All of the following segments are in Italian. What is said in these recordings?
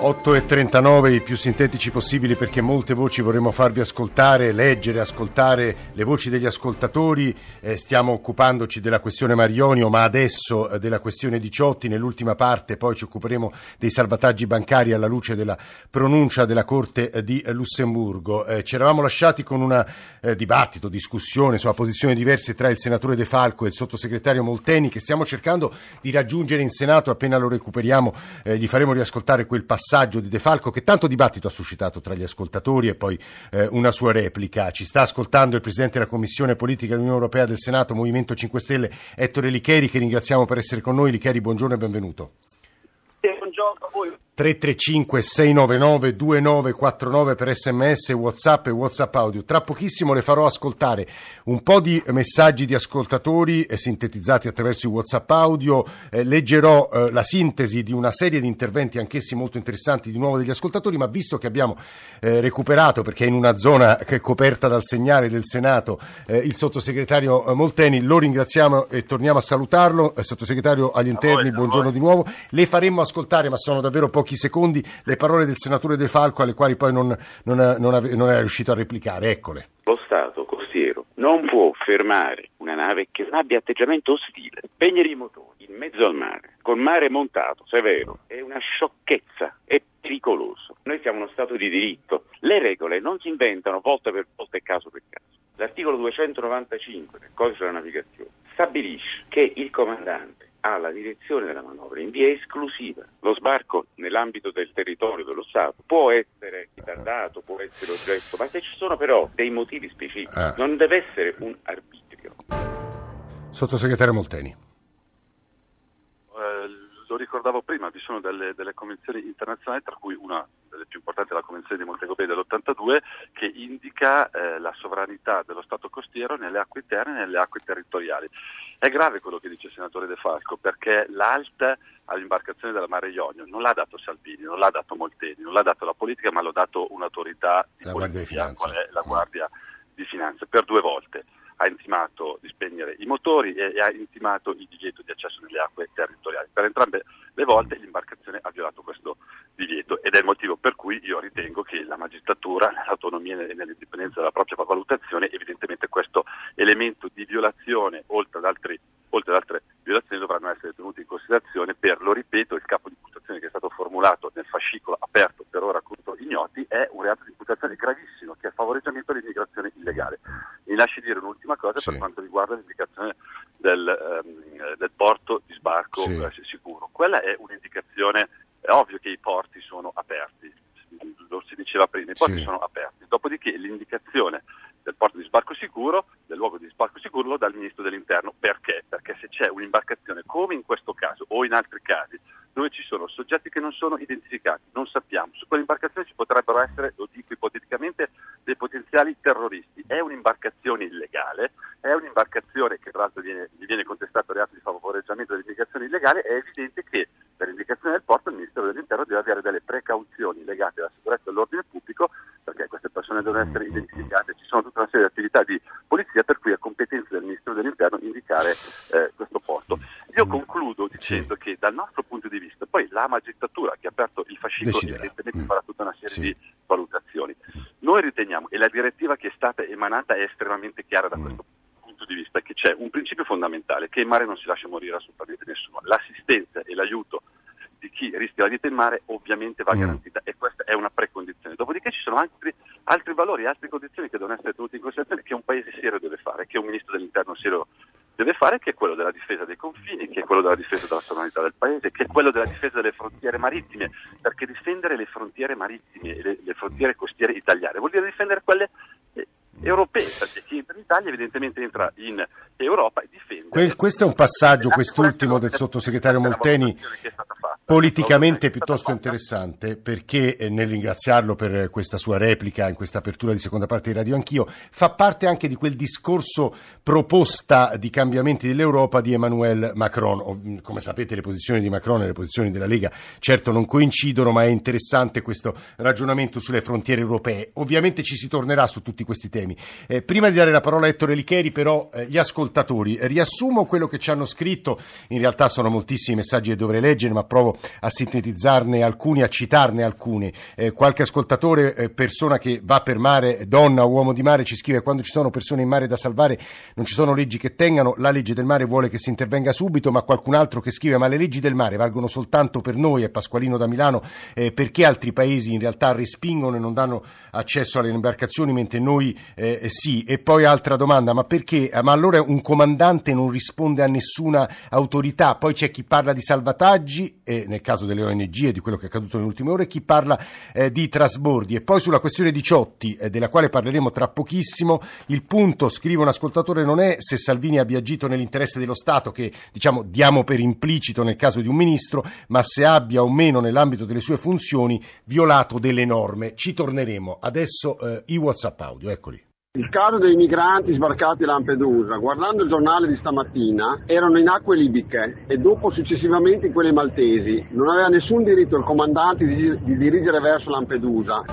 8.39 i più sintetici possibili perché molte voci vorremmo farvi ascoltare, leggere, ascoltare le voci degli ascoltatori. Eh, stiamo occupandoci della questione Marionio, ma adesso eh, della questione Diciotti. Nell'ultima parte poi ci occuperemo dei salvataggi bancari alla luce della pronuncia della Corte eh, di Lussemburgo. Eh, ci eravamo lasciati con un eh, dibattito, discussione, insomma, posizioni diverse tra il senatore De Falco e il sottosegretario Molteni che stiamo cercando di raggiungere in Senato. Appena lo recuperiamo eh, gli faremo riascoltare quel passaggio passaggio di De Falco che tanto dibattito ha suscitato tra gli ascoltatori e poi eh, una sua replica. Ci sta ascoltando il Presidente della Commissione Politica dell'Unione Europea del Senato, Movimento 5 Stelle, Ettore Licheri, che ringraziamo per essere con noi. Licheri, buongiorno e benvenuto. Buongiorno voi. 335 699 2949 per sms, whatsapp e whatsapp audio. Tra pochissimo le farò ascoltare un po' di messaggi di ascoltatori eh, sintetizzati attraverso i whatsapp audio, eh, leggerò eh, la sintesi di una serie di interventi anch'essi molto interessanti di nuovo degli ascoltatori, ma visto che abbiamo eh, recuperato, perché è in una zona che è coperta dal segnale del Senato, eh, il sottosegretario Molteni, lo ringraziamo e torniamo a salutarlo. sottosegretario agli interni, buongiorno di nuovo. Le faremmo ascoltare, ma sono davvero pochi pochi secondi le parole del senatore De Falco alle quali poi non, non, non, ave, non era riuscito a replicare. Eccole. Lo Stato costiero non può fermare una nave che abbia atteggiamento ostile, spegnere i motori in mezzo al mare, col mare montato, severo, è una sciocchezza, è pericoloso. Noi siamo uno Stato di diritto, le regole non si inventano volta per volta e caso per caso. L'articolo 295 del codice della navigazione stabilisce che il comandante ha la direzione della manovra in via esclusiva. Lo sbarco nell'ambito del territorio dello Stato può essere ritardato, può essere oggetto, ma se ci sono però dei motivi specifici, eh. non deve essere un arbitrio. Sottosegretario Molteni lo ricordavo prima, vi sono delle, delle, convenzioni internazionali, tra cui una delle più importanti è la Convenzione di Montego Bay dell'82, che indica eh, la sovranità dello Stato costiero nelle acque interne e nelle acque territoriali. È grave quello che dice il senatore De Falco, perché l'ALT all'imbarcazione della Mare Ionio non l'ha dato Salvini, non l'ha dato Molteni, non l'ha dato la politica, ma l'ha dato un'autorità di la polizia, qual è la Guardia di Finanza, per due volte ha intimato di spegnere i motori e, ha intimato il divieto di accesso nelle acque territoriali. Per entrambe le volte l'imbarcazione ha violato questo divieto ed è il motivo per cui io ritengo che la magistratura, nell'autonomia e nell'indipendenza della propria valutazione, evidentemente questo elemento di violazione, oltre ad, altri, oltre ad altre violazioni, dovranno essere tenuti in considerazione per, lo ripeto, il capo di imputazione che è stato formulato nel fascicolo aperto per ora contro ignoti è un reato di imputazione gravissimo che è favoreggiamento dell'immigrazione illegale. Mi lasci dire sì. per quanto riguarda l'indicazione del, ehm, del porto di sbarco sì. eh, sicuro. Quella è un'indicazione, è ovvio che i porti sono aperti, lo si diceva prima, i porti sì. sono aperti, dopodiché l'indicazione del porto di sbarco sicuro, del luogo di sbarco sicuro, lo dà il Ministro dell'Interno. Perché? Perché se c'è un'imbarcazione, come in questo caso o in altri casi, dove ci sono soggetti che non sono identificati, non sappiamo, su quell'imbarcazione ci potrebbero essere, lo dico ipoteticamente, dei potenziali terroristi. È un'imbarcazione illegale, è un'imbarcazione che tra l'altro viene, gli viene contestato il reato di favoreggiamento dell'immigrazione illegale, è evidente che per l'indicazione del porto il Ministero dell'Interno deve avere delle precauzioni legate alla sicurezza e all'ordine pubblico, perché queste persone devono essere identificate. Ci sono tutta una serie di attività di polizia per cui è competenza del Ministero dell'Interno indicare eh, questo porto. Io concludo dicendo sì. che dal nostro punto di vista, poi la magistratura che ha aperto il fascicolo Deciderà. evidentemente mm. farà tutta una serie sì. di valutazioni. Noi riteniamo, e la direttiva che è stata emanata è estremamente chiara da mm. questo punto di vista, che c'è un principio fondamentale, che in mare non si lascia morire assolutamente nessuno. L'assistenza e l'aiuto di chi rischia la vita in mare ovviamente va mm. garantita e questa è una precondizione. Dopodiché ci sono altri, altri valori, altre condizioni che devono essere tenute in considerazione che un paese serio deve fare, che un ministro dell'interno serio deve fare, che è quello della difesa dei confini, che è quello della difesa della sovranità del paese, che è quello della difesa delle frontiere marittime, perché difendere le frontiere marittime e le, le frontiere costiere italiane vuol dire difendere quelle eh, europee, perché chi entra in Italia evidentemente entra in Europa e difende. Que- questo è un passaggio, quest'ultimo del sottosegretario Molteni, politicamente piuttosto interessante perché eh, nel ringraziarlo per questa sua replica in questa apertura di seconda parte di Radio Anch'io fa parte anche di quel discorso proposta di cambiamenti dell'Europa di Emmanuel Macron. Come sapete le posizioni di Macron e le posizioni della Lega certo non coincidono ma è interessante questo ragionamento sulle frontiere europee. Ovviamente ci si tornerà su tutti questi temi. Eh, prima di dare la parola a Ettore Licheri però eh, gli ascoltatori riassumo quello che ci hanno scritto, in realtà sono moltissimi messaggi che dovrei leggere ma provo a sintetizzarne alcuni, a citarne alcuni. Eh, qualche ascoltatore, eh, persona che va per mare, donna o uomo di mare, ci scrive quando ci sono persone in mare da salvare non ci sono leggi che tengano, la legge del mare vuole che si intervenga subito, ma qualcun altro che scrive ma le leggi del mare valgono soltanto per noi, è Pasqualino da Milano, eh, perché altri paesi in realtà respingono e non danno accesso alle imbarcazioni mentre noi eh, sì. E poi altra domanda, ma perché? Ma allora un comandante non risponde a nessuna autorità? Poi c'è chi parla di salvataggi, e nel caso delle ONG e di quello che è accaduto nelle ultime ore, chi parla eh, di trasbordi. E poi sulla questione di Ciotti, eh, della quale parleremo tra pochissimo, il punto, scrive un ascoltatore, non è se Salvini abbia agito nell'interesse dello Stato, che diciamo diamo per implicito nel caso di un ministro, ma se abbia o meno nell'ambito delle sue funzioni violato delle norme. Ci torneremo. Adesso eh, i WhatsApp audio, eccoli. Il caso dei migranti sbarcati a Lampedusa, guardando il giornale di stamattina, erano in acque libiche e dopo successivamente in quelle maltesi. Non aveva nessun diritto il comandante di, di dirigere verso Lampedusa.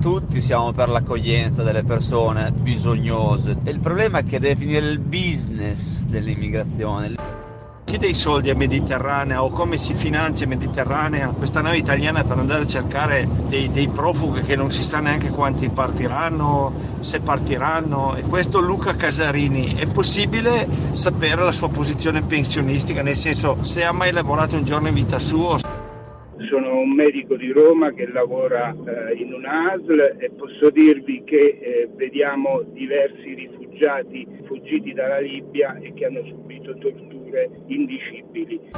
Tutti siamo per l'accoglienza delle persone bisognose. Il problema è che deve finire il business dell'immigrazione chi dei soldi a Mediterranea o come si finanzia Mediterranea? Questa nave italiana per andare a cercare dei, dei, profughi che non si sa neanche quanti partiranno, se partiranno. E questo Luca Casarini è possibile sapere la sua posizione pensionistica, nel senso se ha mai lavorato un giorno in vita sua? Sono un medico di Roma che lavora eh, in ASL e posso dirvi che eh, vediamo diversi rifugiati fuggiti dalla Libia e che hanno subito torture indicibili.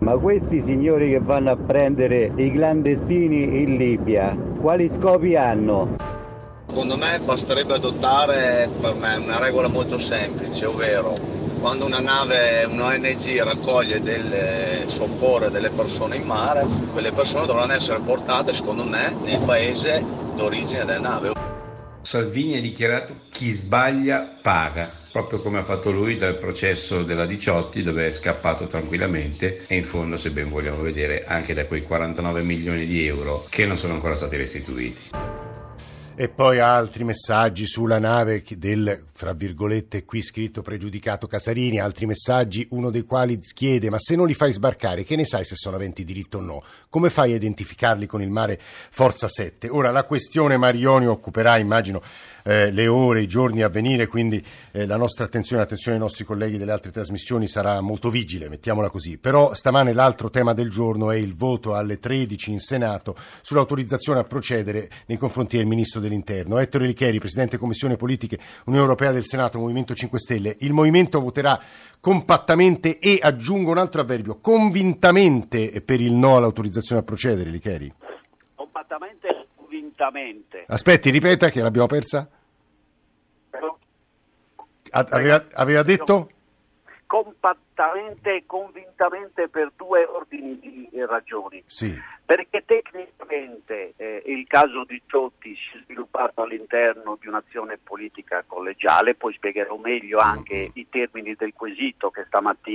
Ma questi signori che vanno a prendere i clandestini in Libia, quali scopi hanno? Secondo me basterebbe adottare per me una regola molto semplice, ovvero quando una nave, un ONG raccoglie delle soccorre delle persone in mare, quelle persone dovranno essere portate, secondo me, nel paese d'origine della nave. Salvini ha dichiarato chi sbaglia paga, proprio come ha fatto lui dal processo della Diciotti dove è scappato tranquillamente e in fondo, se ben vogliamo vedere, anche da quei 49 milioni di euro che non sono ancora stati restituiti. E poi altri messaggi sulla nave del, fra virgolette, qui scritto pregiudicato Casarini, altri messaggi, uno dei quali chiede, ma se non li fai sbarcare, che ne sai se sono aventi diritto o no? Come fai a identificarli con il mare Forza 7? Ora, la questione Marioni occuperà, immagino, eh, le ore, i giorni a venire, quindi eh, la nostra attenzione, l'attenzione dei nostri colleghi delle altre trasmissioni sarà molto vigile, mettiamola così. Però stamane l'altro tema del giorno è il voto alle 13 in Senato sull'autorizzazione a procedere nei confronti del Ministro dell'Interno. Ettore Licheri, Presidente Commissione Politiche Unione Europea del Senato, Movimento 5 Stelle. Il Movimento voterà compattamente e, aggiungo un altro avverbio, convintamente per il no all'autorizzazione a procedere, Licheri? Compattamente e convintamente. Aspetti, ripeta che l'abbiamo persa? Aveva, aveva detto? Compattamente e convintamente per due ordini di ragioni. Sì. Perché tecnicamente eh, il caso di Ciotti si è sviluppato all'interno di un'azione politica collegiale, poi spiegherò meglio anche mm-hmm. i termini del quesito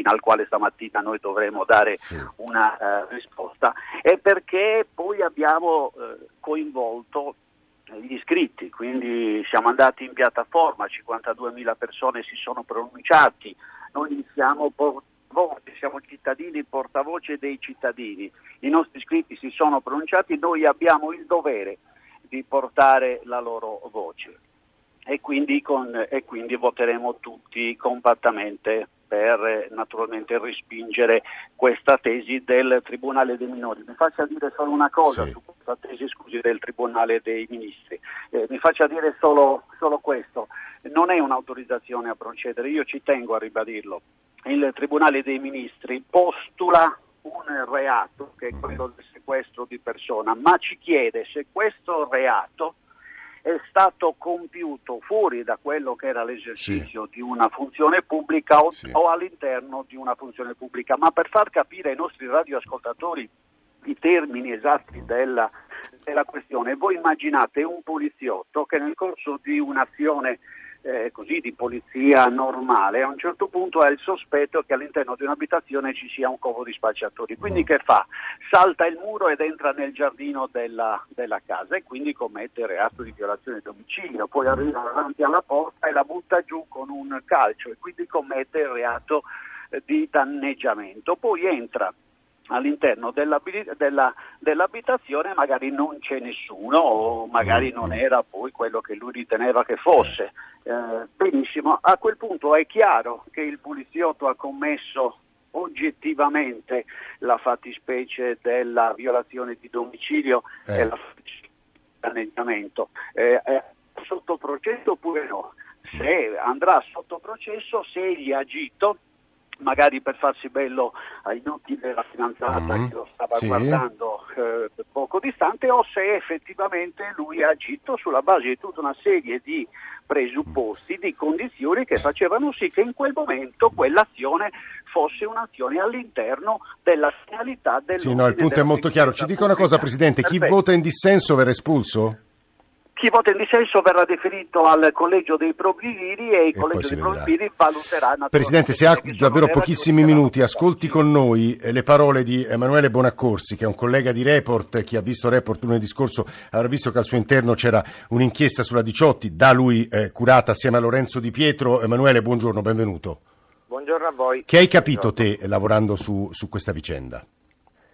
al quale stamattina noi dovremo dare sì. una uh, risposta, e perché poi abbiamo uh, coinvolto gli iscritti, quindi siamo andati in piattaforma, 52.000 persone si sono pronunciati, noi siamo portavoce, siamo cittadini portavoce dei cittadini, i nostri iscritti si sono pronunciati, noi abbiamo il dovere di portare la loro voce. E quindi, con, e quindi voteremo tutti compattamente per naturalmente respingere questa tesi del Tribunale dei minori. Mi faccia dire solo una cosa sì. su questa tesi scusi, del Tribunale dei ministri, eh, mi faccia dire solo, solo questo, non è un'autorizzazione a procedere, io ci tengo a ribadirlo, il Tribunale dei ministri postula un reato che è quello del sequestro di persona, ma ci chiede se questo reato è stato compiuto fuori da quello che era l'esercizio sì. di una funzione pubblica o, sì. o all'interno di una funzione pubblica. Ma per far capire ai nostri radioascoltatori i termini esatti della, della questione, voi immaginate un poliziotto che nel corso di un'azione eh, così di polizia normale, a un certo punto ha il sospetto che all'interno di un'abitazione ci sia un covo di spacciatori. Quindi mm. che fa? Salta il muro ed entra nel giardino della, della casa e quindi commette reato di violazione di domicilio, poi arriva davanti alla porta e la butta giù con un calcio e quindi commette il reato eh, di danneggiamento. Poi entra all'interno della, della, dell'abitazione magari non c'è nessuno o magari non mm. era poi quello che lui riteneva che fosse. Eh, benissimo, a quel punto è chiaro che il poliziotto ha commesso oggettivamente la fattispecie della violazione di domicilio eh. e la danneggiamento. Eh, sotto processo oppure no? Se andrà sotto processo, se egli ha agito magari per farsi bello ai occhi della fidanzata mm, che lo stava sì. guardando eh, poco distante o se effettivamente lui ha agito sulla base di tutta una serie di presupposti, di condizioni che facevano sì che in quel momento quell'azione fosse un'azione all'interno della finalità del Sì, no, il punto è molto chiaro. Ci dica una cosa, Presidente, Perfetto. chi vota in dissenso verrà espulso? Chi vota in dissenso verrà deferito al collegio dei provviri e il e collegio dei provviri valuterà Presidente, se ha davvero pochissimi minuti, ascolti con noi eh, le parole di Emanuele Bonaccorsi, che è un collega di Report, chi ha visto Report lunedì scorso avrà visto che al suo interno c'era un'inchiesta sulla Diciotti, da lui eh, curata assieme a Lorenzo Di Pietro. Emanuele, buongiorno, benvenuto. Buongiorno a voi. Che hai capito te lavorando su, su questa vicenda?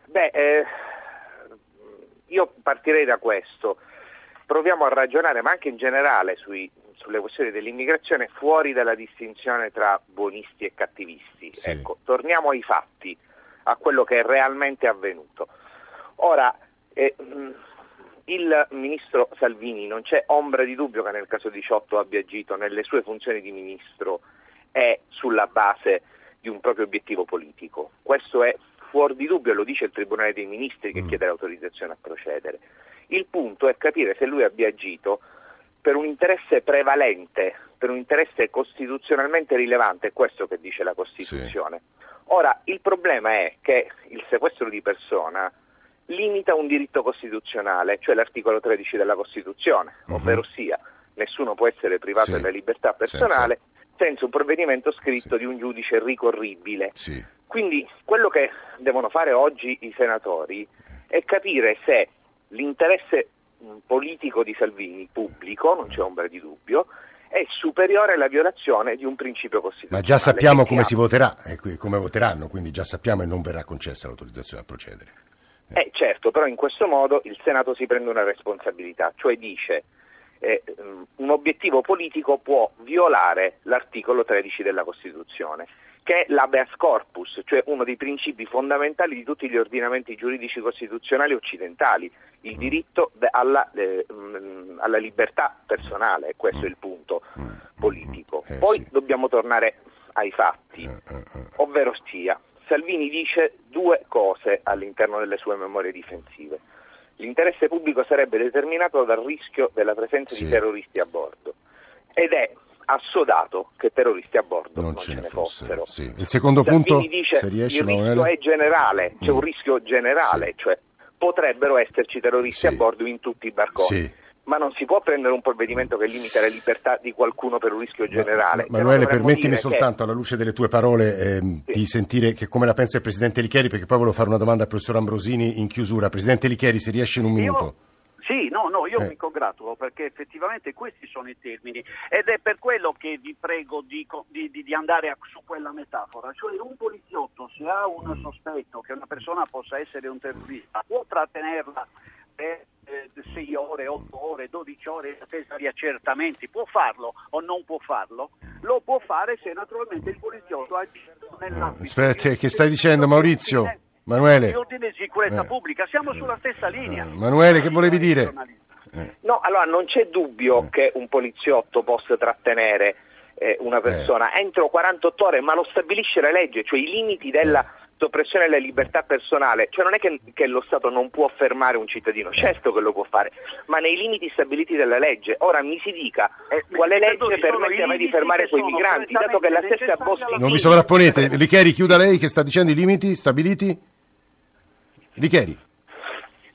Beh, eh, io partirei da questo proviamo a ragionare, ma anche in generale sui, sulle questioni dell'immigrazione, fuori dalla distinzione tra buonisti e cattivisti. Sì. Ecco, torniamo ai fatti, a quello che è realmente avvenuto. Ora, eh, il ministro Salvini non c'è ombra di dubbio che nel caso 18 abbia agito nelle sue funzioni di ministro e sulla base di un proprio obiettivo politico. Questo è fuori di dubbio, lo dice il Tribunale dei Ministri che mm. chiede l'autorizzazione a procedere. Il punto è capire se lui abbia agito per un interesse prevalente, per un interesse costituzionalmente rilevante, è questo che dice la Costituzione. Sì. Ora, il problema è che il sequestro di persona limita un diritto costituzionale, cioè l'articolo 13 della Costituzione, uh-huh. ovvero sia nessuno può essere privato sì. della libertà personale senza, senza un provvedimento scritto sì. di un giudice ricorribile. Sì. Quindi quello che devono fare oggi i senatori è capire se l'interesse mm, politico di Salvini, pubblico, non c'è ombra di dubbio, è superiore alla violazione di un principio costituzionale. Ma già sappiamo come si voterà e come voteranno, quindi già sappiamo e non verrà concessa l'autorizzazione a procedere. Eh, certo, però in questo modo il Senato si prende una responsabilità, cioè dice eh, mm, un obiettivo politico può violare l'articolo 13 della Costituzione che è l'habeas corpus, cioè uno dei principi fondamentali di tutti gli ordinamenti giuridici costituzionali occidentali, il mm. diritto alla, eh, alla libertà personale, questo è il punto mm. politico. Eh, Poi dobbiamo tornare ai fatti, eh, ovvero sia, Salvini dice due cose all'interno delle sue memorie difensive. L'interesse pubblico sarebbe determinato dal rischio della presenza sì. di terroristi a bordo ed è assodato che terroristi a bordo non, non ce, ne fossero. Sì. Il secondo Salvini punto dice se riesce, il rischio è generale, c'è mm. un rischio generale, sì. cioè potrebbero esserci terroristi sì. a bordo in tutti i barconi. Ma non si può prendere un provvedimento che limita la libertà di qualcuno per un rischio generale. Ma, Manuele, permettimi soltanto, che... alla luce delle tue parole, eh, di sentire che come la pensa il Presidente Licheri, perché poi volevo fare una domanda al professor Ambrosini in chiusura. Presidente Licheri, se riesce in un minuto. Sì, no, no, io eh. mi congratulo perché effettivamente questi sono i termini ed è per quello che vi prego di, di, di andare a, su quella metafora, cioè un poliziotto se ha un sospetto che una persona possa essere un terrorista può trattenerla per 6 eh, ore, 8 ore, 12 ore in attesa di accertamenti, può farlo o non può farlo? Lo può fare se naturalmente il poliziotto ha agito nell'ambito. Aspetta, che stai dicendo Maurizio? Manuele. di ordine e sicurezza eh. pubblica, siamo sulla stessa linea. Eh. Manuele, che volevi dire? Eh. No, allora non c'è dubbio eh. che un poliziotto possa trattenere eh, una persona entro 48 ore, ma lo stabilisce la legge, cioè i limiti della soppressione della libertà personale, cioè non è che, che, lo Stato non può fermare un cittadino, certo che lo può fare, ma nei limiti stabiliti dalla legge. Ora mi si dica eh, quale legge permette a me di fermare quei migranti, dato che la stessa Bossi... Non vi sovrapponete, Licheri chiuda lei che sta dicendo i limiti stabiliti? Licheri.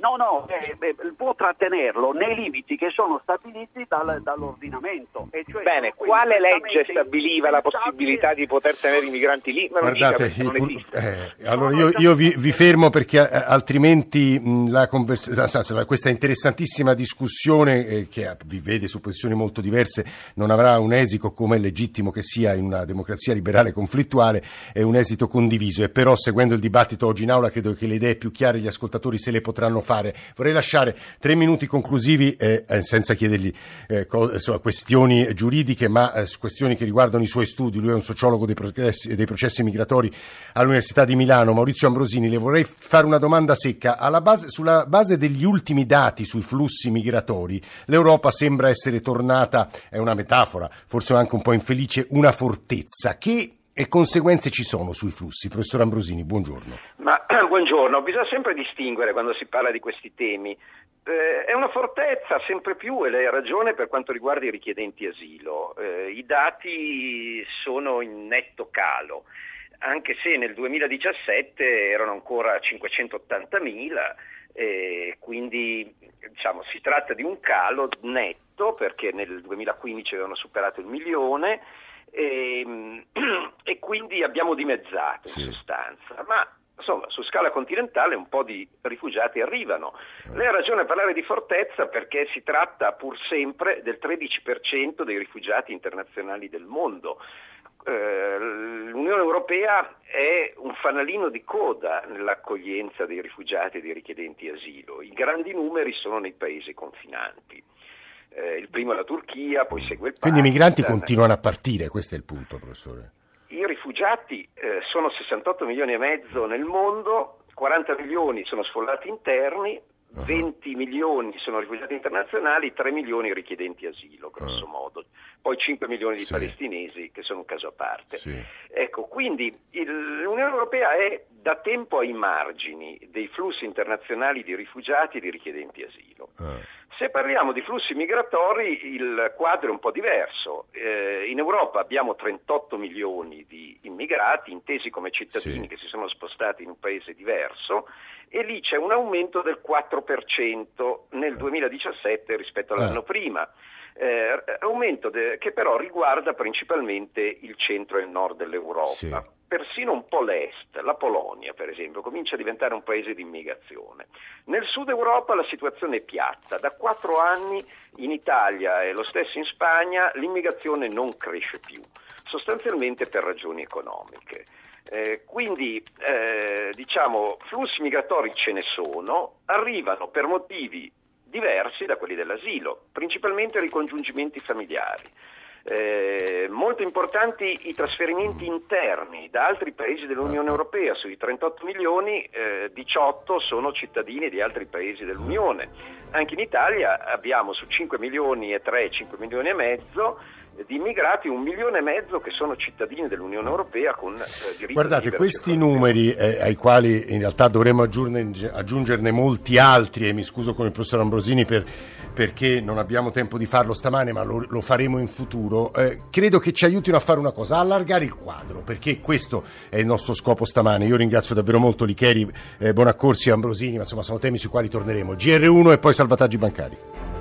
No, no, eh, eh, può trattenerlo nei limiti che sono stabiliti dal, dall'ordinamento. Cioè Bene, quale legge stabiliva la possibilità di poter tenere i migranti lì? Me Guardate, dica, non eh, allora io, io vi, vi, fermo perché eh, altrimenti mh, la convers- la, questa interessantissima discussione eh, che vi vede su posizioni molto diverse non avrà un esito come è legittimo che sia in una democrazia liberale conflittuale, è un esito condiviso e però seguendo il dibattito oggi in aula credo che le idee più chiare gli ascoltatori se le potranno fare fare. Vorrei lasciare tre minuti conclusivi, eh, eh, senza chiedergli eh, co- insomma, questioni giuridiche, ma eh, questioni che riguardano i suoi studi. Lui è un sociologo dei, processi, dei processi migratori all'Università di Milano. Maurizio Ambrosini, le vorrei fare una domanda secca. Base, sulla base degli ultimi dati sui flussi migratori, l'Europa sembra essere tornata, è una metafora, forse anche un po' infelice, una fortezza. Che e conseguenze ci sono sui flussi? Professor Ambrosini, buongiorno. Ma, buongiorno, bisogna sempre distinguere quando si parla di questi temi. Eh, è una fortezza sempre più e lei ha ragione per quanto riguarda i richiedenti asilo. Eh, I dati sono in netto calo, anche se nel 2017 erano ancora 580.000. Eh, quindi diciamo, si tratta di un calo netto perché nel 2015 avevano superato il milione e, ehm, e quindi abbiamo dimezzato in sostanza. Ma insomma, su scala continentale un po' di rifugiati arrivano. Eh. Lei ha ragione a parlare di fortezza perché si tratta pur sempre del 13% dei rifugiati internazionali del mondo. Eh, L'Unione Europea è un fanalino di coda nell'accoglienza dei rifugiati e dei richiedenti asilo. I grandi numeri sono nei paesi confinanti eh, il primo è la Turchia, poi segue il Pakistan. Quindi i migranti continuano a partire, questo è il punto, professore. I rifugiati eh, sono 68 milioni e mezzo nel mondo, 40 milioni sono sfollati interni, 20 uh-huh. milioni sono rifugiati internazionali, 3 milioni richiedenti asilo, grosso uh-huh. modo, poi 5 milioni di sì. palestinesi che sono un caso a parte. Sì. Ecco, quindi il, l'Unione Europea è da tempo ai margini dei flussi internazionali di rifugiati e di richiedenti asilo. Uh-huh. Se parliamo di flussi migratori il quadro è un po' diverso. Eh, in Europa abbiamo 38 milioni di immigrati intesi come cittadini sì. che si sono spostati in un paese diverso e lì c'è un aumento del 4% nel 2017 eh. rispetto all'anno eh. prima. Eh, aumento de- che però riguarda principalmente il centro e il nord dell'Europa. Sì persino un po' l'est, la Polonia per esempio, comincia a diventare un paese di immigrazione. Nel sud Europa la situazione è piatta, da quattro anni in Italia e lo stesso in Spagna l'immigrazione non cresce più, sostanzialmente per ragioni economiche. Eh, quindi eh, diciamo flussi migratori ce ne sono, arrivano per motivi diversi da quelli dell'asilo, principalmente ricongiungimenti familiari. Eh, molto importanti i trasferimenti interni da altri paesi dell'Unione Europea, sui 38 milioni eh, 18 sono cittadini di altri paesi dell'Unione. Anche in Italia abbiamo su 5 milioni e 3, 5 milioni e mezzo di immigrati, un milione e mezzo che sono cittadini dell'Unione Europea con eh, diritto Guardate, questi numeri eh, ai quali in realtà dovremmo aggiungerne molti altri, e mi scuso con il professor Ambrosini per, perché non abbiamo tempo di farlo stamane, ma lo, lo faremo in futuro, eh, credo che ci aiutino a fare una cosa, a allargare il quadro, perché questo è il nostro scopo stamane. Io ringrazio davvero molto Licheri, eh, Bonaccorsi e Ambrosini, ma insomma sono temi sui quali torneremo. GR1 e poi salvataggi bancari.